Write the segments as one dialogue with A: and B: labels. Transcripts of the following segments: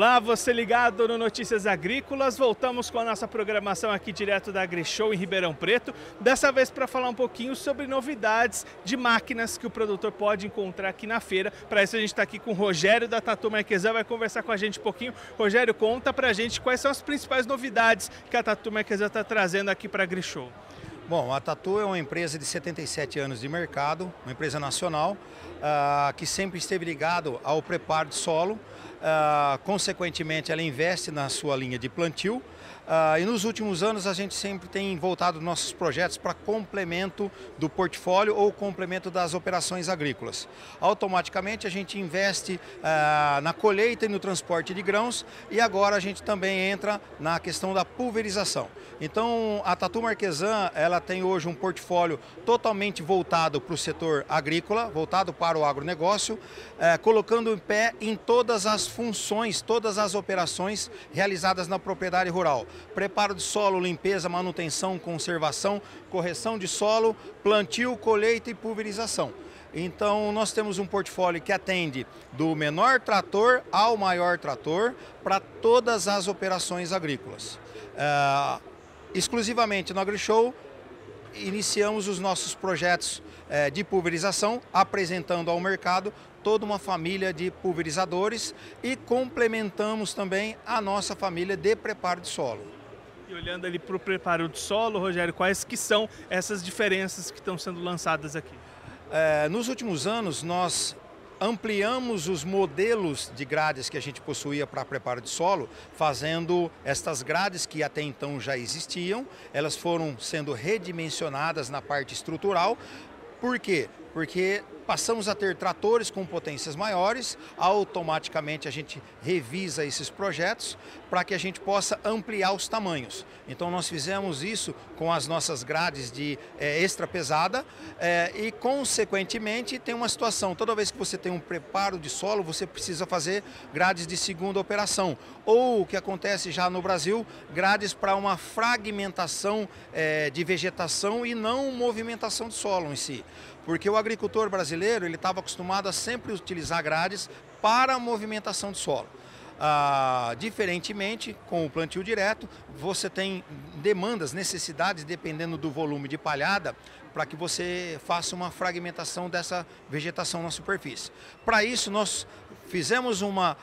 A: Olá, você ligado no Notícias Agrícolas. Voltamos com a nossa programação aqui direto da AgriShow em Ribeirão Preto. Dessa vez para falar um pouquinho sobre novidades de máquinas que o produtor pode encontrar aqui na feira. Para isso a gente está aqui com o Rogério da Tatu Marquesan, vai conversar com a gente um pouquinho. Rogério, conta para a gente quais são as principais novidades que a Tatu Marquesan está trazendo aqui para a AgriShow.
B: Bom, a Tatu é uma empresa de 77 anos de mercado, uma empresa nacional, uh, que sempre esteve ligado ao preparo de solo. Uh, consequentemente, ela investe na sua linha de plantio, Uh, e nos últimos anos a gente sempre tem voltado nossos projetos para complemento do portfólio ou complemento das operações agrícolas. Automaticamente a gente investe uh, na colheita e no transporte de grãos e agora a gente também entra na questão da pulverização. Então a Tatu Marquesan ela tem hoje um portfólio totalmente voltado para o setor agrícola, voltado para o agronegócio, uh, colocando em pé em todas as funções, todas as operações realizadas na propriedade rural preparo de solo, limpeza, manutenção, conservação, correção de solo, plantio, colheita e pulverização. Então, nós temos um portfólio que atende do menor trator ao maior trator para todas as operações agrícolas. Uh, exclusivamente no AgriShow, iniciamos os nossos projetos uh, de pulverização, apresentando ao mercado toda uma família de pulverizadores e complementamos também a nossa família de preparo de solo.
A: E olhando ali para o preparo de solo, Rogério, quais que são essas diferenças que estão sendo lançadas aqui?
B: É, nos últimos anos, nós ampliamos os modelos de grades que a gente possuía para preparo de solo, fazendo estas grades que até então já existiam, elas foram sendo redimensionadas na parte estrutural. Por quê? Porque passamos a ter tratores com potências maiores, automaticamente a gente revisa esses projetos para que a gente possa ampliar os tamanhos. Então nós fizemos isso com as nossas grades de é, extra pesada é, e consequentemente tem uma situação, toda vez que você tem um preparo de solo, você precisa fazer grades de segunda operação. Ou o que acontece já no Brasil, grades para uma fragmentação é, de vegetação e não movimentação de solo em si. Porque o agricultor brasileiro ele estava acostumado a sempre utilizar grades para a movimentação de solo. Ah, diferentemente, com o plantio direto, você tem demandas, necessidades, dependendo do volume de palhada, para que você faça uma fragmentação dessa vegetação na superfície. Para isso, nós fizemos uma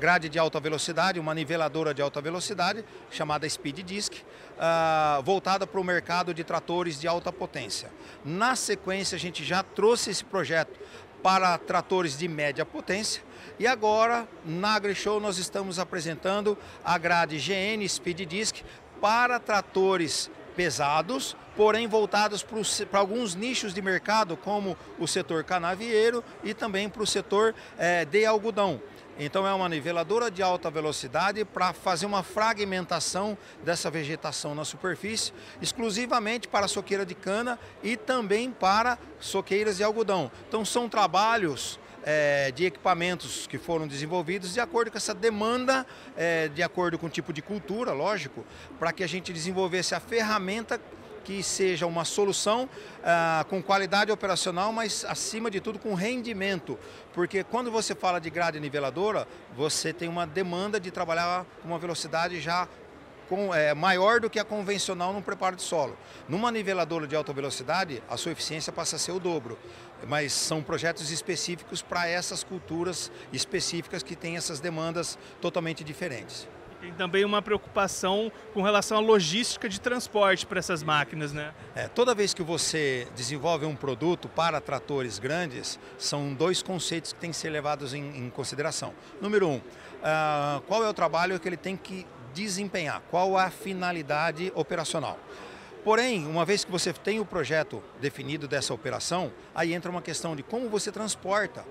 B: grade de alta velocidade, uma niveladora de alta velocidade, chamada Speed Disc, ah, voltada para o mercado de tratores de alta potência. Na sequência, a gente já trouxe esse projeto para tratores de média potência, e agora, na AgriShow, nós estamos apresentando a grade GN Speed Disc para tratores pesados, porém voltados para alguns nichos de mercado, como o setor canavieiro e também para o setor é, de algodão. Então é uma niveladora de alta velocidade para fazer uma fragmentação dessa vegetação na superfície, exclusivamente para soqueira de cana e também para soqueiras de algodão. Então são trabalhos é, de equipamentos que foram desenvolvidos de acordo com essa demanda, é, de acordo com o tipo de cultura, lógico, para que a gente desenvolvesse a ferramenta que seja uma solução ah, com qualidade operacional, mas acima de tudo com rendimento. Porque quando você fala de grade niveladora, você tem uma demanda de trabalhar com uma velocidade já com, é, maior do que a convencional no preparo de solo. Numa niveladora de alta velocidade, a sua eficiência passa a ser o dobro, mas são projetos específicos para essas culturas específicas que têm essas demandas totalmente diferentes.
A: Tem também uma preocupação com relação à logística de transporte para essas máquinas, né?
B: É, toda vez que você desenvolve um produto para tratores grandes, são dois conceitos que têm que ser levados em, em consideração. Número um, uh, qual é o trabalho que ele tem que desempenhar, qual a finalidade operacional. Porém, uma vez que você tem o projeto definido dessa operação, aí entra uma questão de como você transporta,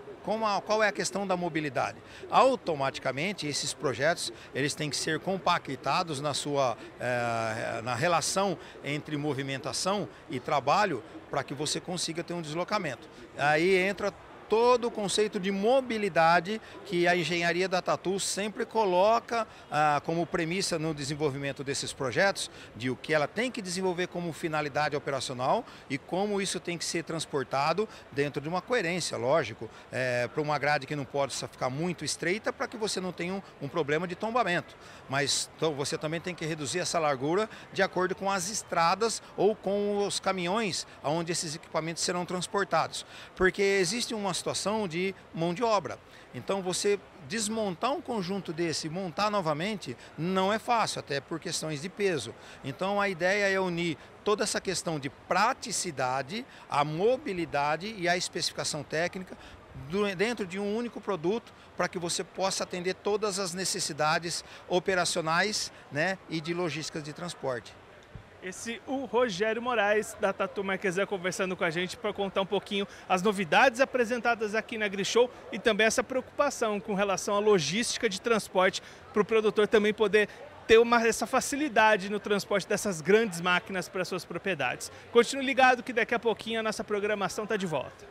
B: a, qual é a questão da mobilidade. Automaticamente, esses projetos eles têm que ser compactados na sua eh, na relação entre movimentação e trabalho para que você consiga ter um deslocamento. Aí entra todo o conceito de mobilidade que a engenharia da Tatu sempre coloca ah, como premissa no desenvolvimento desses projetos, de o que ela tem que desenvolver como finalidade operacional e como isso tem que ser transportado dentro de uma coerência, lógico, é, para uma grade que não pode ficar muito estreita para que você não tenha um, um problema de tombamento. Mas então, você também tem que reduzir essa largura de acordo com as estradas ou com os caminhões onde esses equipamentos serão transportados. Porque existe uma situação de mão de obra. Então você desmontar um conjunto desse e montar novamente não é fácil, até por questões de peso. Então a ideia é unir toda essa questão de praticidade, a mobilidade e a especificação técnica dentro de um único produto para que você possa atender todas as necessidades operacionais né, e de logística de transporte.
A: Esse o Rogério Moraes da Tatu Marquesã conversando com a gente para contar um pouquinho as novidades apresentadas aqui na Grishow e também essa preocupação com relação à logística de transporte para o produtor também poder ter uma, essa facilidade no transporte dessas grandes máquinas para suas propriedades. Continue ligado que daqui a pouquinho a nossa programação está de volta.